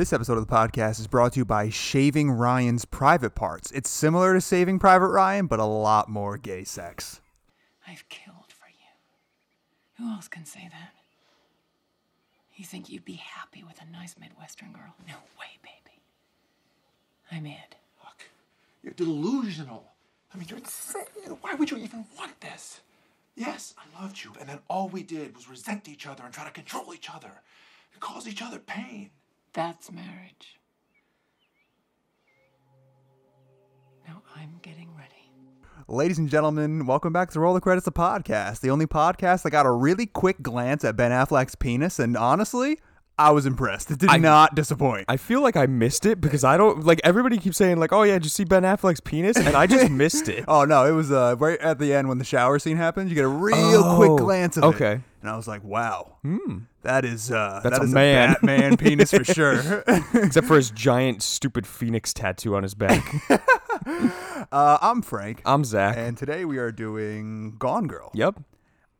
This episode of the podcast is brought to you by Shaving Ryan's Private Parts. It's similar to Saving Private Ryan, but a lot more gay sex. I've killed for you. Who else can say that? You think you'd be happy with a nice Midwestern girl? No way, baby. I'm it. Look, you're delusional. I mean, you're insane. Why would you even want this? Yes, I loved you, and then all we did was resent each other and try to control each other and cause each other pain. That's marriage. Now I'm getting ready. Ladies and gentlemen, welcome back to Roll the Credits, the podcast, the only podcast that got a really quick glance at Ben Affleck's penis, and honestly, I was impressed. It did I- not disappoint. I feel like I missed it because I don't like everybody keeps saying like, "Oh yeah, did you see Ben Affleck's penis?" and I just missed it. Oh no, it was uh, right at the end when the shower scene happens. You get a real quick Oh, glance of it. okay. And I was like, "Wow, that is uh, That's that a is man." Batman penis for sure." Except for his giant stupid phoenix tattoo on his back. uh, I'm Frank, I'm Zach. and today we are doing Gone Girl. yep.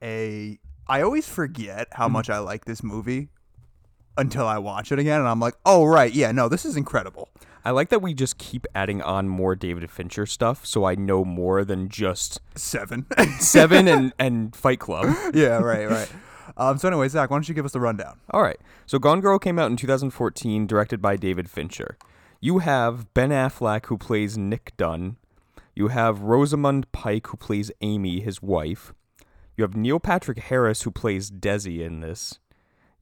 A I always forget how Mm-hmm. much I like this movie until I watch it again, and I'm like, "Oh right, yeah, no, this is incredible." I like that we just keep adding on more David Fincher stuff, so I know more than just Seven. Seven and and Fight Club. yeah, right, right. Um, so anyway, Zach, why don't you give us the rundown? All right. So Gone Girl came out in 2014, directed by David Fincher. You have Ben Affleck, who plays Nick Dunne. You have Rosamund Pike, who plays Amy, his wife. You have Neil Patrick Harris, who plays Desi in this.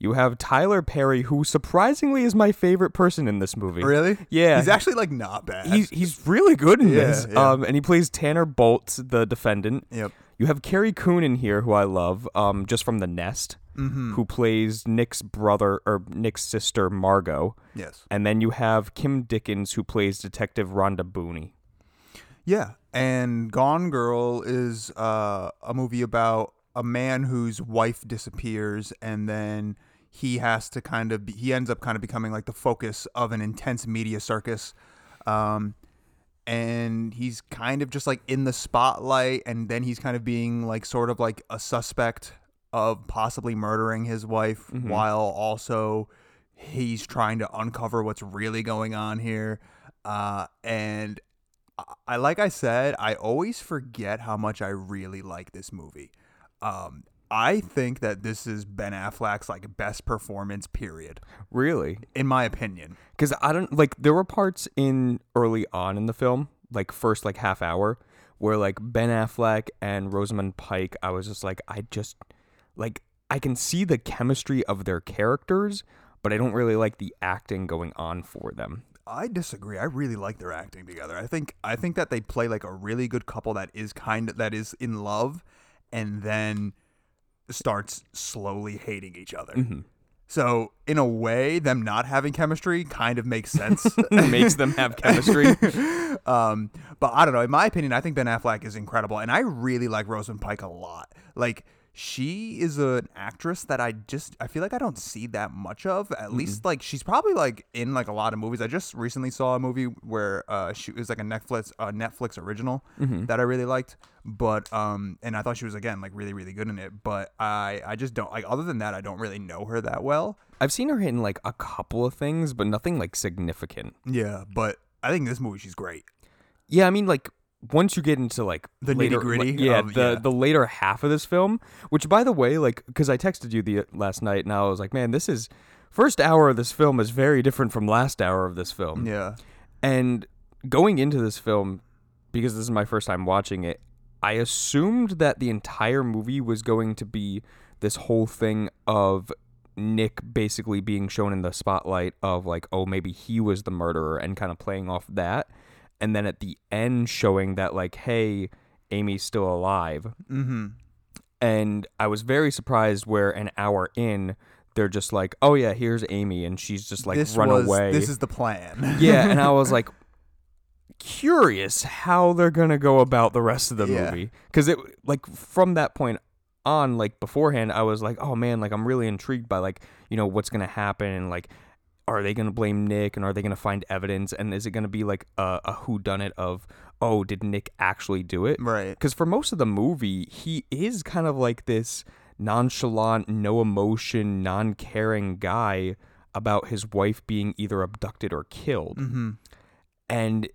You have Tyler Perry, who surprisingly is my favorite person in this movie. Really? Yeah. He's actually like not bad. He's he's really good in Yeah, this. yeah. Um, and he plays Tanner Bolt, the defendant. Yep. You have Carrie Coon in here, who I love, um, just from The Nest, Mm-hmm. who plays Nick's brother or Nick's sister Margo, yes. and then you have Kim Dickens, who plays Detective Rhonda Booney. Yeah, and Gone Girl is uh, a movie about a man whose wife disappears, and then he has to kind of be, he ends up kind of becoming like the focus of an intense media circus, um, and he's kind of just like in the spotlight, and then he's kind of being like sort of like a suspect of possibly murdering his wife, while also he's trying to uncover what's really going on here, uh, and I like I said, I always forget how much I really like this movie. Um, I think that this is Ben Affleck's like best performance period, Really? in my opinion. Because I don't like there were parts in early on in the film, like first like half hour, where like Ben Affleck and Rosamund Pike, I was just like, I just like I can see the chemistry of their characters, but I don't really like the acting going on for them. I disagree. I really like their acting together. I think I think that they play like a really good couple that is kind of that is in love, and then starts slowly hating each other. So in a way, them not having chemistry kind of makes sense. Makes them have chemistry. um, but I don't know. In my opinion, I think Ben Affleck is incredible, and I really like Rosamund Pike a lot. Like she is an actress that I just I feel like I don't see that much of. At least like she's probably like in like a lot of movies. I just recently saw a movie where uh she was like a Netflix uh, Netflix original that I really liked. But um and I thought she was again like really really good in it. But I I just don't like other than that I don't really know her that well. I've seen her in like a couple of things, but nothing like significant. Yeah, but I think this movie she's great. Yeah, I mean like once you get into like The nitty-gritty like, yeah, of- the yeah. the later half of this film, which by the way, like because I texted you the last night, and I was like, man, this is first hour of this film is very different from last hour of this film. Yeah. And going into this film, because this is my first time watching it, I assumed that the entire movie was going to be this whole thing of Nick basically being shown in the spotlight of like, oh, maybe he was the murderer and kind of playing off that. And then at the end, showing that, like, hey, Amy's still alive. Mm-hmm. And I was very surprised where an hour in, they're just like, oh, yeah, here's Amy. And she's just like, this run was, away. This is the plan. Yeah, and I was like curious how they're going to go about the rest of the Yeah. movie cuz it like from that point on like beforehand I was like, "Oh man, like I'm really intrigued by like, you know, what's going to happen and like are they going to blame Nick and are they going to find evidence and is it going to be like a, a who done it of oh, did Nick actually do it? Right. Because for most of the movie, he is kind of like this nonchalant, no emotion, non caring guy about his wife being either abducted or killed. Mm-hmm. And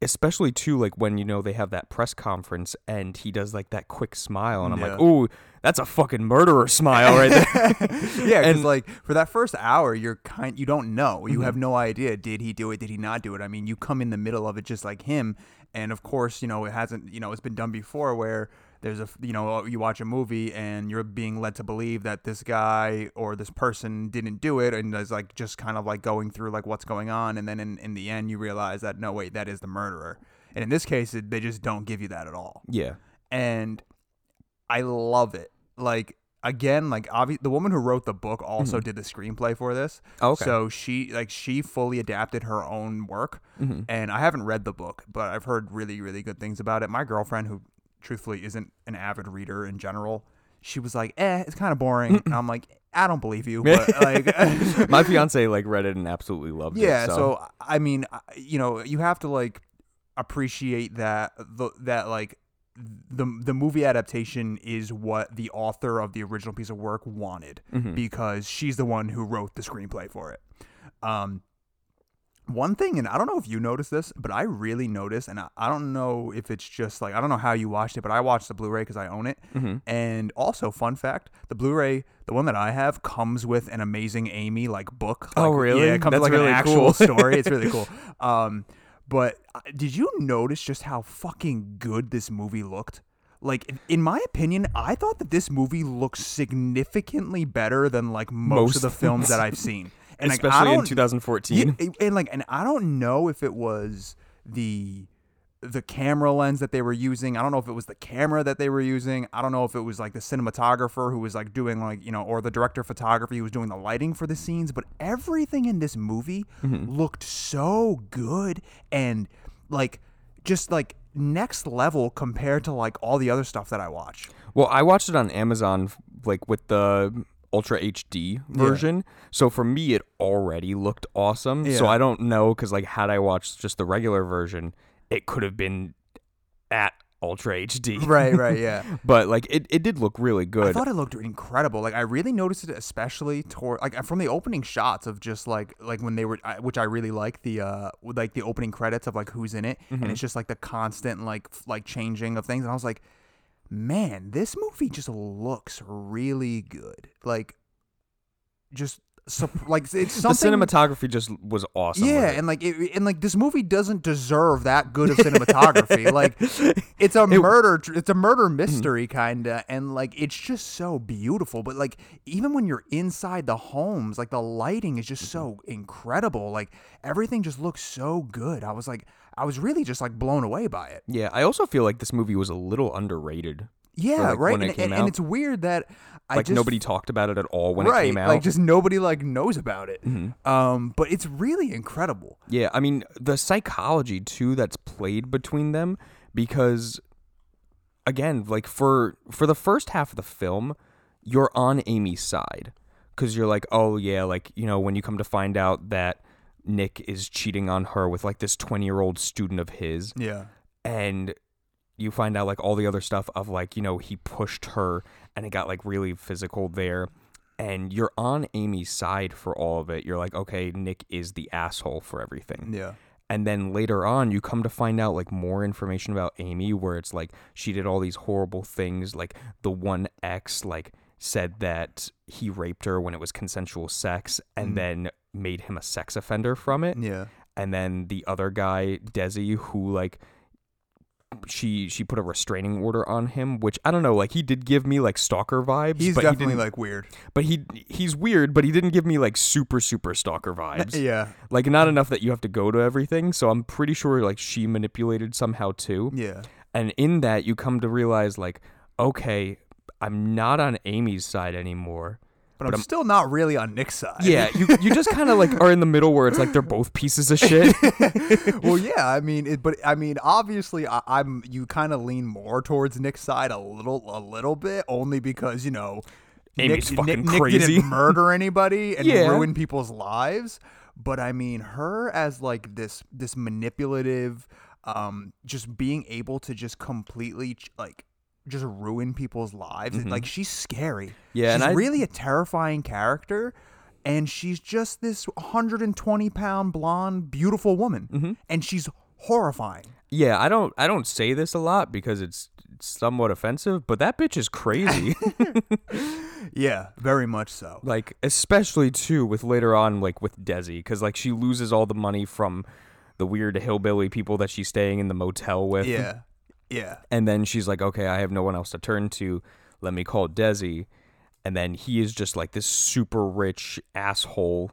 especially too like when you know they have that press conference and he does like that quick smile and I'm like, Yeah. "Ooh, that's a fucking murderer smile right there." yeah, And- like for that first hour, you're kind, you don't know, you Mm-hmm. have no idea. Did he do it? Did he not do it? I mean, you come in the middle of it just like him, and of course, you know it hasn't, you know, it's been done before where there's a, you know, you watch a movie and you're being led to believe that this guy or this person didn't do it, and is like just kind of like going through like what's going on, and then in in the end you realize that no, wait, that is the murderer. And in this case, it, they just don't give you that at all yeah. and I love it. Like again, like obvi- the woman who wrote the book also did the screenplay for this. Mm-hmm. Oh, okay. So she like she fully adapted her own work, Mm-hmm. and I haven't read the book, but I've heard really really good things about it. My girlfriend, who truthfully isn't an avid reader in general, she was like, "Eh, it's kind of boring." and I'm like, "I don't believe you," but like. My fiance like read it and absolutely loved Yeah, it. Yeah, so. I mean, you know, you have to like appreciate that the that like the the movie adaptation is what the author of the original piece of work wanted Mm-hmm. because she's the one who wrote the screenplay for it. Um one thing, and I don't know if you noticed this, but I really noticed, and I, I don't know if it's just like I don't know how you watched it, but I watched the Blu-ray because I own it. Mm-hmm. And also, fun fact: the Blu-ray, the one that I have, comes with an amazing Amy like book. Oh, really? Yeah, it comes That's with like really an actual cool. story. It's really cool. Um, but uh, did you notice just how fucking good this movie looked? Like, in- in my opinion, I thought that this movie looks significantly better than like most, Most of the films that I've seen. And like, especially in 2014. yeah, and- and like, and I don't know if it was the the camera lens that they were using. I don't know if it was the camera that they were using. I don't know if it was like the cinematographer who was like doing like you know, or the director of photography who was doing the lighting for the scenes. But everything in this movie mm-hmm. looked so good and like just like next level compared to like all the other stuff that I watch. Well, I watched it on Amazon like with the Ultra HD version. So for me it already looked awesome. So I don't know cuz like had I watched just the regular version, it could have been at Ultra HD. Right, right, yeah. but like it, it did look really good. I thought it looked incredible. Like I really noticed it, especially toward like from the opening shots of just like like when they were, I- which I really like the uh like the opening credits of like who's in it, Mm-hmm. and it's just like the constant like f- like changing of things, and I was like, man, this movie just looks really good. Like, just sup- like it's something. the cinematography just was awesome. yeah, and like it, and like this movie doesn't deserve that good of cinematography. like it's a murder, it's a murder mystery kind of, and like it's just so beautiful. But like even when you're inside the homes, like the lighting is just mm-hmm. so incredible. Like everything just looks so good. I was like, I was really just like blown away by it. yeah, I also feel like this movie was a little underrated. Yeah, like, right. when it and, came and, out. and it's weird that I Like just nobody talked about it at all when right, it came out. like just nobody like knows about it. Mm-hmm. Um, but it's really incredible. Yeah, I mean the psychology too that's played between them because again, like for for the first half of the film, you're on Amy's side cuz you're like, "Oh yeah, like, you know, when you come to find out that Nick is cheating on her with like this 20-year-old student of his Yeah. and you find out like all the other stuff of like, you know, he pushed her and it got like really physical there and you're on Amy's side for all of it. You're like, okay, Nick is the asshole for everything. Yeah. And then later on, you come to find out like more information about Amy, where it's like she did all these horrible things. Like the one ex, like said that he raped her when it was consensual sex, and mm. then made him a sex offender from it. Yeah. And then the other guy, Desi, who like she she put a restraining order on him, which I don't know. Like he did give me like stalker vibes. He's but definitely didn't- like weird. but he he's weird, but he didn't give me like super super stalker vibes. Yeah. Like not enough that you have to go to everything. So I'm pretty sure like she manipulated somehow too. Yeah. And in that you come to realize like, okay, I'm not on Amy's side anymore. But, I'm, still not really on Nick's side. Yeah, you you just kind of like are in the middle where it's like they're both pieces of shit. well, yeah. I mean, it, but I mean, obviously, I, I'm you kind of lean more towards Nick's side a little, a little bit, only because you know, Amy's Nick, fucking Nick, Nick crazy. didn't murder anybody and Yeah. ruin people's lives. But I mean, her as like this this manipulative, um, just being able to just completely like just ruin people's lives. Like she's scary. Mm-hmm. Yeah, she's and I- really a terrifying character. and she's just this 120 pound blonde beautiful woman Mm-hmm. and she's horrifying Yeah, I don't I don't say this a lot because it's somewhat offensive, but that bitch is crazy. yeah very much so like especially too with later on like with Desi cuz like she loses all the money from the weird hillbilly people that she's staying in the motel with. yeah yeah And then she's like, "Okay, I have no one else to turn to. Let me call Desi." And then he is just like this super rich asshole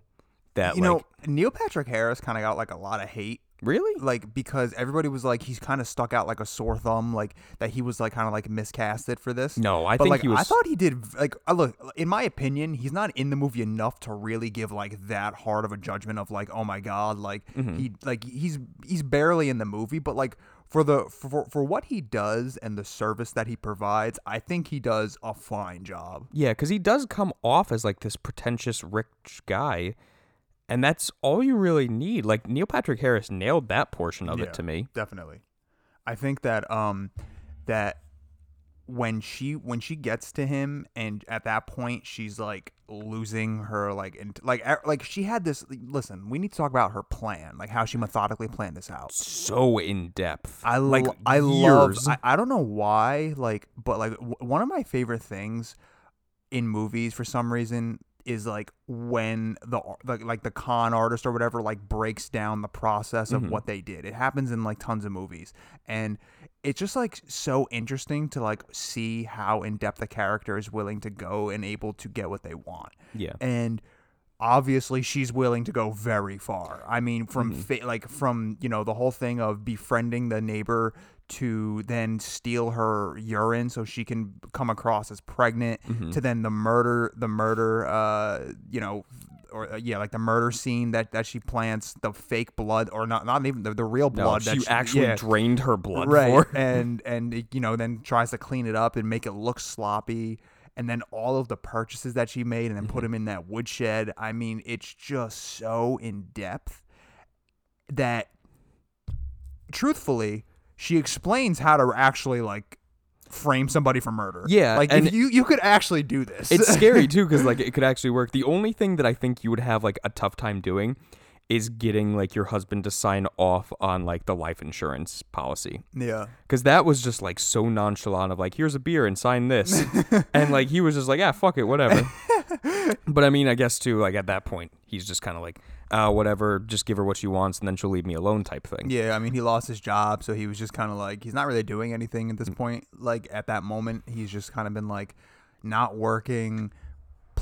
that you like know neil patrick harris kind of got like a lot of hate really like because everybody was like he's kind of stuck out like a sore thumb like that he was like kind of like miscasted for this No, I but think like he i thought he did like uh, look in my opinion he's not in the movie enough to really give like that hard of a judgment of like oh my god like Mm-hmm. he like he's he's barely in the movie but like for the for, for what he does and the service that he provides i think he does a fine job Yeah, because he does come off as like this pretentious rich guy, and that's all you really need. Like Neil Patrick Harris nailed that portion of Yeah, it to me. Definitely. I think that um that when she when she gets to him and at that point she's like losing her like and like er- like she had this listen we need to talk about her plan like how she methodically planned this out So in depth. I like I love. I, I don't know why like but like w- one of my favorite things in movies for some reason is like when the ar- like like the con artist or whatever like breaks down the process of what they did. It happens in like tons of movies and it's just like so interesting to like see how in depth a character is willing to go and able to get what they want. Yeah. And obviously she's willing to go very far. I mean from fa- like from, you know, the whole thing of befriending the neighbor to then steal her urine so she can come across as pregnant to then the murder the murder uh you know or uh, yeah like the murder scene that that she plants the fake blood or not not even the, the real blood she, that she actually yeah drained her blood right for. and and it, you know then tries to clean it up and make it look sloppy and then all of the purchases that she made and then put them in that woodshed i mean it's just so in depth that truthfully she explains how to actually like frame somebody for murder Yeah, like and if you you could actually do this it's scary too because like it could actually work. The only thing that I think you would have like a tough time doing is getting like your husband to sign off on like the life insurance policy. yeah Because that was just like so nonchalant of like, here's a beer and sign this. and like he was just like, yeah, fuck it, whatever. but I mean, I guess too, like at that point, he's just kind of like, uh, whatever, just give her what she wants and then she'll leave me alone type thing. Yeah, I mean, he lost his job, so he was just kind of like he's not really doing anything at this point. Like at that moment, he's just kind of been like not working,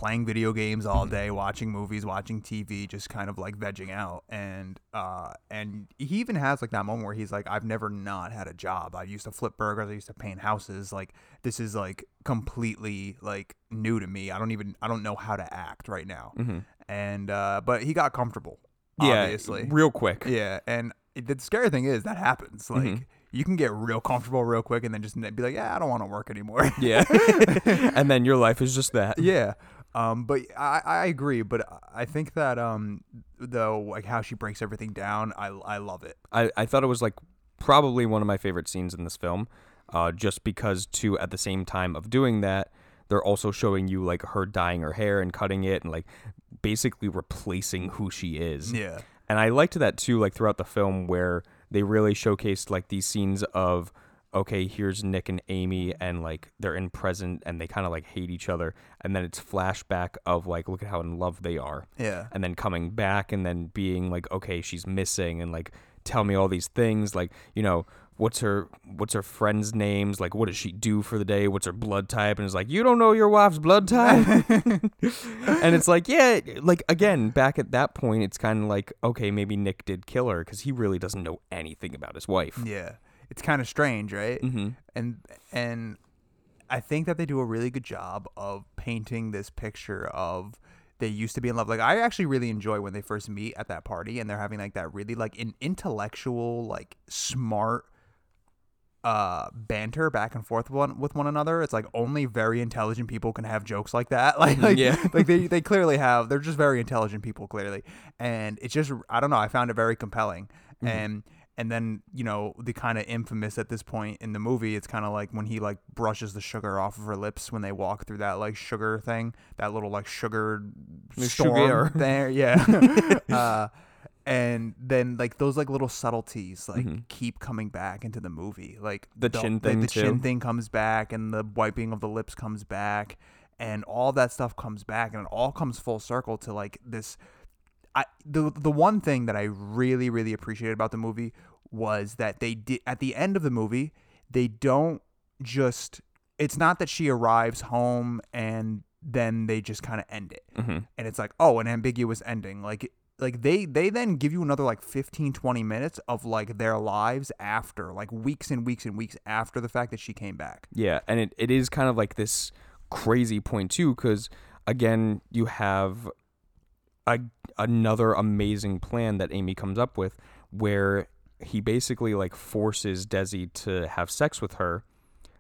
playing video games all day, watching movies, watching TV, just kind of like vegging out. And uh, and he even has like that moment where he's like, I've never not had a job. I used to flip burgers. I used to paint houses. Like this is like completely like new to me. I don't even I don't know how to act right now. And uh, but he got comfortable. Yeah, obviously. real quick. Yeah, and it, the scary thing is that happens. Like Mm-hmm. you can get real comfortable real quick, and then just be like, "Yeah, I don't want to work anymore." Yeah. and then your life is just that. yeah. Um, but I, I agree. But I think that um, though, like how she breaks everything down, I I love it. I, I thought it was like probably one of my favorite scenes in this film, uh, just because too at the same time of doing that, they're also showing you like her dyeing her hair and cutting it and like basically replacing who she is. Yeah. And I liked that too, like throughout the film where they really showcased like these scenes of okay, here's Nick and Amy and like they're in present and they kind of like hate each other and then it's flashback of like look at how in love they are Yeah. and then coming back and then being like okay she's missing and like tell me all these things like you know what's her what's her friends names like what does she do for the day what's her blood type and it's like you don't know your wife's blood type and it's like yeah like again back at that point it's kind of like okay maybe nick did kill her because he really doesn't know anything about his wife Yeah. It's kind of strange, right? mm-hmm. And and I think that they do a really good job of painting this picture of they used to be in love. Like I actually really enjoy when they first meet at that party and they're having like that really like an intellectual, like smart uh banter back and forth one with one another it's like only very intelligent people can have jokes like that like, like Yeah. like they they clearly have they're just very intelligent people clearly and it's just i don't know i found it very compelling and and then you know the kind of infamous at this point in the movie it's kind of like when he like brushes the sugar off of her lips when they walk through that like sugar thing that little like sugar The storm sugar. there yeah uh and then like those like little subtleties like keep coming back into the movie like Mm-hmm. The chin thing, the chin too. thing comes back and the wiping of the lips comes back and all that stuff comes back and it all comes full circle to like this I the the one thing that I really really appreciated about the movie was that they did at the end of the movie they don't just it's not that she arrives home and then they just kind of end it. Mm-hmm. and it's like oh an ambiguous ending. Like like they they then give you another like 15 20 minutes of like their lives after like weeks and weeks and weeks after the fact that she came back. Yeah, and it, it is kind of like this crazy point too, because again, you have a another amazing plan that Amy comes up with, where he basically like forces Desi to have sex with her,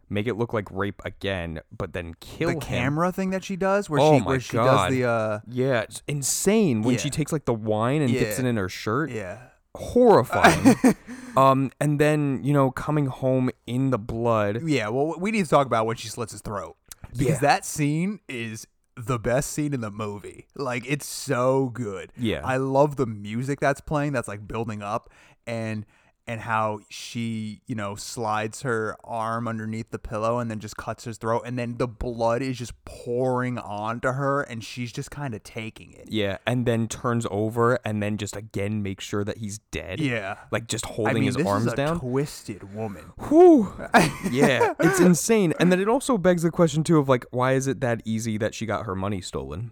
make it look like rape again, but then kill her. the him. camera thing that she does where Oh she where she does the uh Yeah, it's insane when she takes like the wine and dips it in her shirt. yeah Horrifying. um, and then you know coming home in the blood. Yeah, well, we need to talk about when she slits his throat because Yeah. that scene is the best scene in the movie. Like, it's so good. Yeah. I love the music that's playing. That's like building up, and and how she, you know, slides her arm underneath the pillow and then just cuts his throat, and then the blood is just pouring onto her, and she's just kind of taking it. Yeah, and then turns over and then just again makes sure that he's dead. Yeah. Like just I holding mean, his this arms is a down. twisted woman. Whew. yeah, it's insane. And then it also begs the question too of like, why is it that easy that she got her money stolen?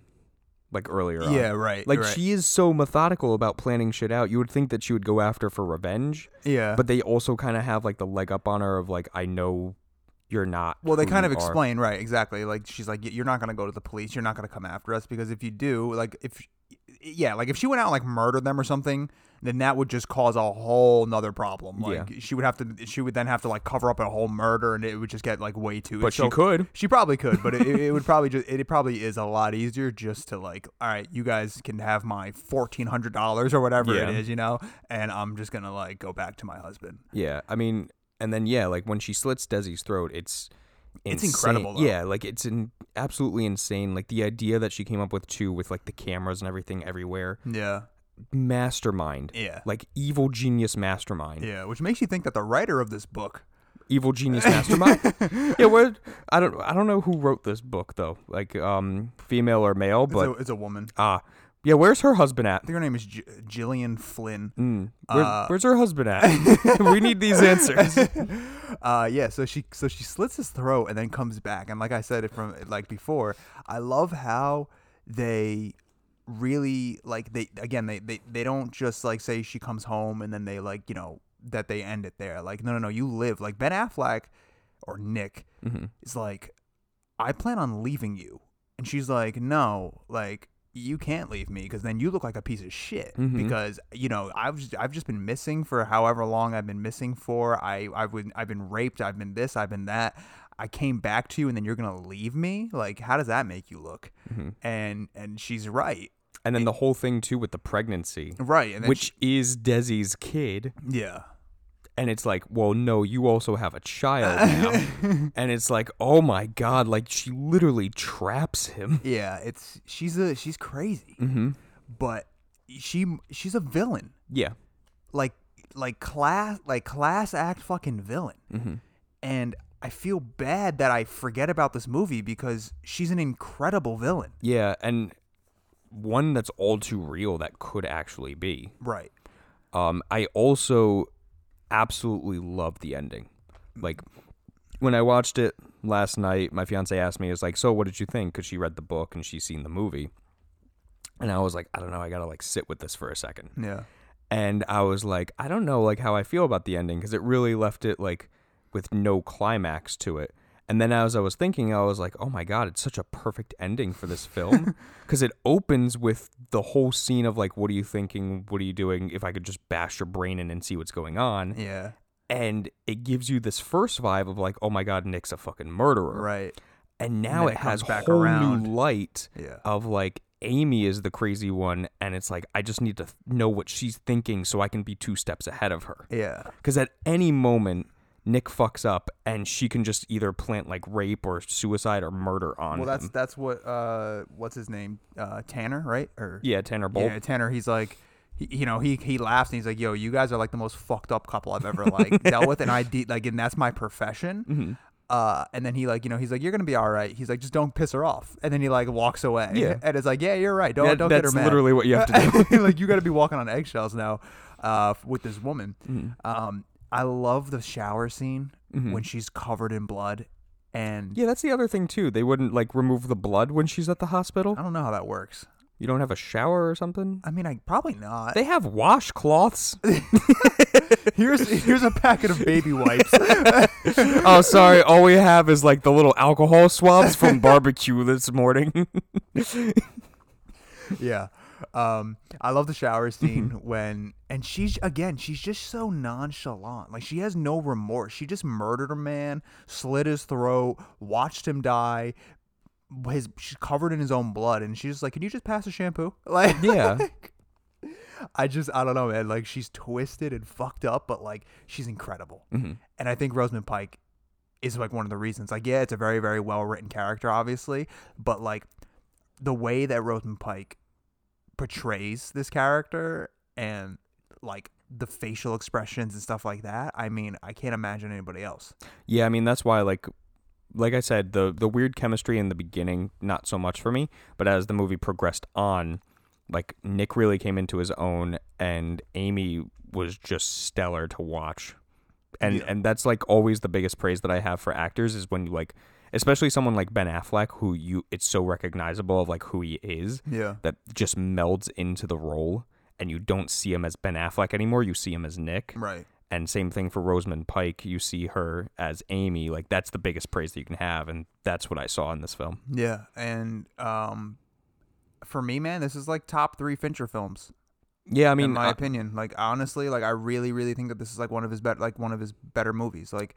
Like earlier on. Yeah, right, Like right. she is so methodical about planning shit out. You would think that she would go after for revenge. Yeah. But they also kind of have like the leg up on her of like, I know you're not. Well, they kind of you are. explain, right? Exactly. Like she's like, you're not gonna go to the police. You're not gonna come after us because if you do, like, if yeah, like if she went out and like murdered them or something, then that would just cause a whole nother problem. Like Yeah. she would have to, she would then have to like cover up a whole murder, and it would just get like way too. But she so- could. She probably could, but it, it would probably just it probably is a lot easier just to like, all right, you guys can have my fourteen hundred dollars or whatever Yeah. it is, you know, and I'm just gonna like go back to my husband. Yeah, I mean, and then yeah, like when she slits Desi's throat, it's It's incredible, though. Yeah, like it's in, absolutely insane. Like the idea that she came up with too, with like the cameras and everything everywhere, Yeah, mastermind. Yeah. like evil genius mastermind. yeah, which makes you think that the writer of this book Evil genius mastermind. yeah, where I don't I don't know who wrote this book though, like um female or male, but a, is a woman. ah yeah, where's her husband at? I think her name is J- Gillian Flynn. Mm, where- Uh, where's her husband at? we need these answers. Uh, yeah. So she so she slits his throat and then comes back. And like I said it from like before, I love how they really like they again they, they they don't just like say she comes home and then they like you know that they end it there. Like no no no you live like Ben Affleck or Nick is like I plan on leaving you, and she's like no like. You can't leave me because then you look like a piece of shit. Mm-hmm. Because you know I've just, I've just been missing for however long I've been missing for. I I've been I've been raped. I've been this. I've been that. I came back to you, and then you're gonna leave me. Like how does that make you look? Mm-hmm. And and she's right, And then the whole thing too with the pregnancy, right. Which is Desi's kid. yeah. And it's like, well, no, you also have a child now, and it's like, oh my god, like she literally traps him. Yeah, it's she's a she's crazy, mm-hmm. but she she's a villain. Yeah, like like class like class act fucking villain Mm-hmm. and i feel bad that i forget about this movie because she's an incredible villain yeah, and one that's all too real that could actually be. right Um, I also absolutely love the ending. Like when I watched it last night, my fiance asked me, "Is like, so what did you think?" Because she read the book and she's seen the movie, and I was like, I don't know, I gotta like sit with this for a second. yeah and I was like, I don't know, like how I feel about the ending because it really left it like with no climax to it. And then as I was thinking, I was like, oh my god, it's such a perfect ending for this film because it opens with the whole scene of like, what are you thinking? What are you doing? If I could just bash your brain in and see what's going on, yeah and it gives you this first vibe of like, oh my god, Nick's a fucking murderer, right and now then it it has back whole around. new light Yeah. of like Amy is the crazy one, and it's like I just need to know what she's thinking so I can be two steps ahead of her. Yeah. Because at any moment, Nick fucks up, and she can just either plant like rape or suicide or murder on Well, that's him. that's what uh what's his name uh Tanner right or Yeah, Tanner Bolt. yeah Tanner he's like he, you know he he laughs and he's like yo you guys are like the most fucked up couple I've ever like dealt with and I de- like and that's my profession Mm-hmm. uh and then he like you know he's like you're gonna be all right he's like just don't piss her off and then he like walks away Yeah. and it's like yeah you're right don't That- don't get her mad. that's literally what you have to do. like you got to be walking on eggshells now uh with this woman Mm-hmm. um I love the shower scene mm-hmm. when she's covered in blood and Yeah, that's the other thing too. They wouldn't like remove the blood when she's at the hospital. I don't know how that works. You don't have a shower or something. I mean, I probably not. They have washcloths. here's here's a packet of baby wipes. oh, sorry. All we have is like the little alcohol swabs from barbecue this morning. yeah. Um, I love the shower scene Mm-hmm. when, and she's again, she's just so nonchalant. Like she has no remorse. She just murdered a man, slit his throat, watched him die. His she's covered in his own blood, and she's just like, "Can you just pass the shampoo?" Like, Yeah. I just, I don't know, man. Like she's twisted and fucked up, but like she's incredible. Mm-hmm. And I think Rosamund Pike is like one of the reasons. Like, yeah, it's a very, very well written character, obviously, but like the way that Rosamund Pike portrays this character and like the facial expressions and stuff like that. I mean, I can't imagine anybody else. Yeah, I mean that's why like like I said, the the weird chemistry in the beginning not so much for me, but as the movie progressed on, like Nick really came into his own and Amy was just stellar to watch. And Yeah. and that's like always the biggest praise that I have for actors is when you like especially someone like Ben Affleck who you it's so recognizable of like who he is Yeah. that just melds into the role and you don't see him as Ben Affleck anymore, you see him as Nick. Right. And same thing for Rosamund Pike. You see her as Amy. Like that's the biggest praise that you can have, and that's what I saw in this film. Yeah. And um for me, man, this is like top three Fincher films. Yeah, I mean, in my uh, opinion. Like honestly, like I really, really think that this is like one of his better, like one of his better movies. Like,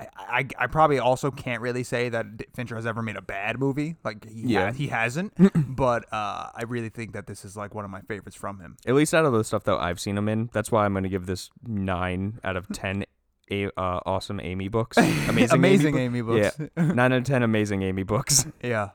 I, I, I probably also can't really say that Fincher has ever made a bad movie. Like, he, Yeah. ha- he hasn't. but uh, I really think that this is like one of my favorites from him. at least out of the stuff that I've seen him in, that's why I'm going to give this nine out of ten. A, uh, awesome Amy books. Amazing, Amazing Amy, Amy books. Yeah, nine out of ten amazing Amy books. Yeah.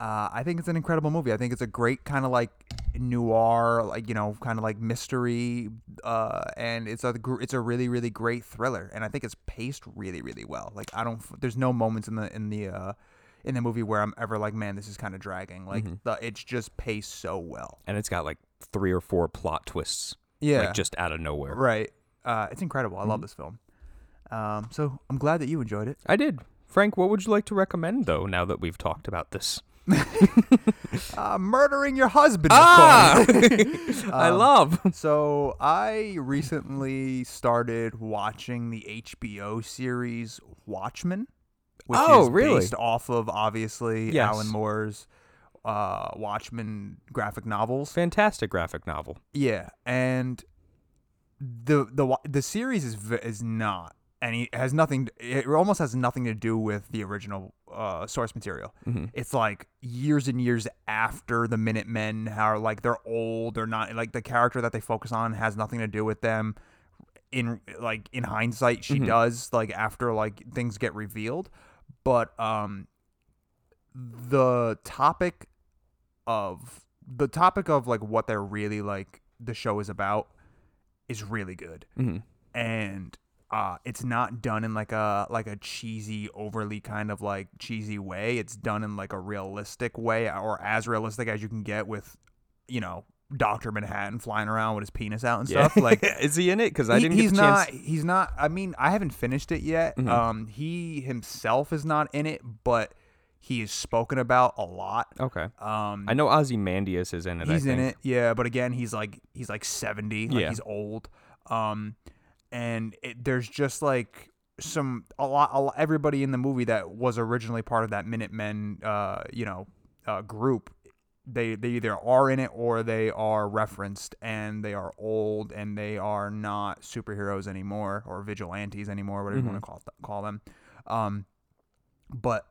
Uh, I think it's an incredible movie. I think it's a great kind of like noir, like you know, kind of like mystery, uh, and it's a it's a really really great thriller. And I think it's paced really really well. Like I don't, there's no moments in the in the uh, in the movie where I'm ever like, man, this is kind of dragging. Like the it's just paced so well. and it's got like three or four plot twists. Yeah. like just out of nowhere. Right. Uh, it's incredible. I love this film. Um, so I'm glad that you enjoyed it. I did. Frank, what would you like to recommend though? Now that we've talked about this. Uh, murdering your husband. Ah! course. I Um, love. So I recently started watching the HBO series Watchmen, which Oh, is really? based off of obviously Yes. Alan Moore's uh, Watchmen graphic novels. Fantastic graphic novel. Yeah, and the the the series is is not any has nothing. It almost has nothing to do with the original uh, source material. It's like years and years after the Minutemen, how like they're old, they're not like the character that they focus on has nothing to do with them. In like in hindsight, she does like after like things get revealed, but um, the topic of the topic of like what they're really like the show is about is really good Mm-hmm. and uh it's not done in like a like a cheesy overly kind of like cheesy way it's done in like a realistic way or as realistic as you can get with you know Dr. Manhattan flying around with his penis out and stuff like is he in it? Because I he- didn't he's not. Mm-hmm. he's not I mean I haven't finished it yet um he himself is not in it but he is spoken about a lot Okay. um I know Ozymandias is in it. I he's in it yeah but again he's like he's like 70 like Yeah. he's old um and it, there's just like some a lot, a lot everybody in the movie that was originally part of that minutemen uh you know uh group they they either are in it or they are referenced and they are old and they are not superheroes anymore or vigilantes anymore whatever you want to call call them. Um but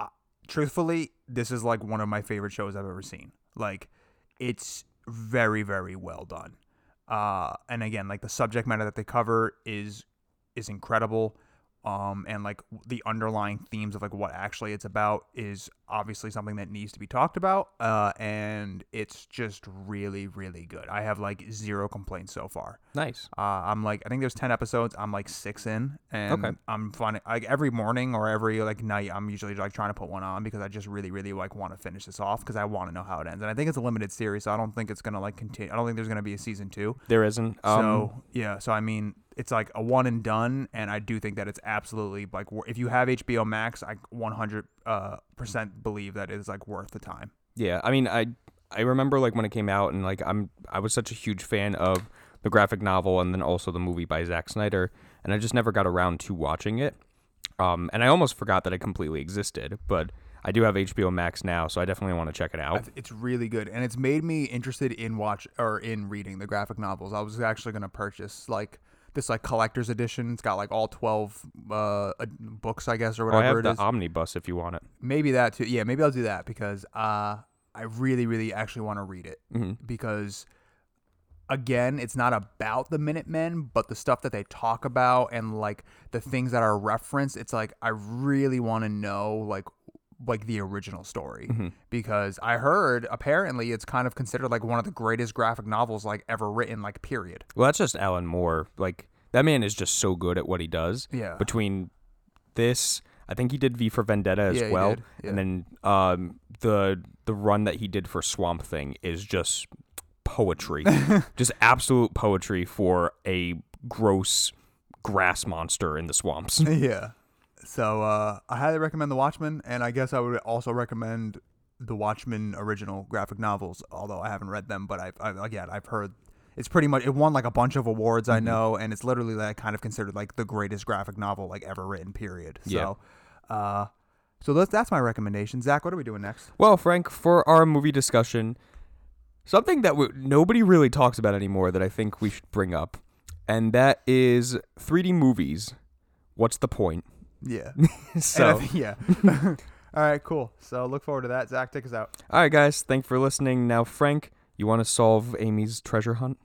uh, truthfully this is like one of my favorite shows i've ever seen. Like it's very very well done. Uh, and again, like the subject matter that they cover is is incredible. Um, and like the underlying themes of like what actually it's about is obviously something that needs to be talked about. Uh, and it's just really, really good. I have like zero complaints so far. Nice. Uh, I'm like, I think there's 10 episodes. I'm like six in, and Okay. I'm finding like every morning or every like night, I'm usually like trying to put one on because I just really, really like want to finish this off because I want to know how it ends. And I think it's a limited series, so I don't think it's gonna like continue. I don't think there's gonna be a season two. There isn't. Um, so yeah, so I mean, it's like a one and done, and I do think that it's absolutely like if you have HBO Max, I 100 uh, percent believe that it's like worth the time. Yeah, I mean, I I remember like when it came out, and like I'm I was such a huge fan of the graphic novel, and then also the movie by Zack Snyder, and I just never got around to watching it. Um, and I almost forgot that it completely existed, but I do have HBO Max now, so I definitely want to check it out. It's really good, and it's made me interested in watch or in reading the graphic novels. I was actually gonna purchase like this like collector's edition. It's got like all twelve uh, books, I guess, or Oh, I whatever have it the is. omnibus if you want it. maybe that too. Yeah, maybe I'll do that because uh, I really, really actually want to read it Mm-hmm. because again, it's not about the Minutemen, but the stuff that they talk about and like the things that are referenced. It's like I really want to know like like the original story Mm-hmm. because I heard apparently it's kind of considered like one of the greatest graphic novels like ever written like period. Well, that's just Alan Moore. Like that man is just so good at what he does. Yeah. Between this, I think he did V for Vendetta as Yeah, well, yeah. and then um, the the run that he did for Swamp Thing is just poetry, just absolute poetry for a gross grass monster in the swamps. yeah. So uh, I highly recommend The Watchmen, and I guess I would also recommend the Watchmen original graphic novels. Although I haven't read them, but I've, I've again I've heard it's pretty much it won like a bunch of awards Mm-hmm. I know, and it's literally like kind of considered like the greatest graphic novel like ever written. Period. Yeah. So, uh, so that's that's my recommendation. Zach, what are we doing next? Well, Frank, for our movie discussion, something that we, nobody really talks about anymore that I think we should bring up, and that is 3D movies. What's the point? Yeah. So, think- yeah. All right, cool. So look forward to that. Zach, take us out. all right, guys, thanks for listening. Now, Frank, you want to solve Amy's treasure hunt?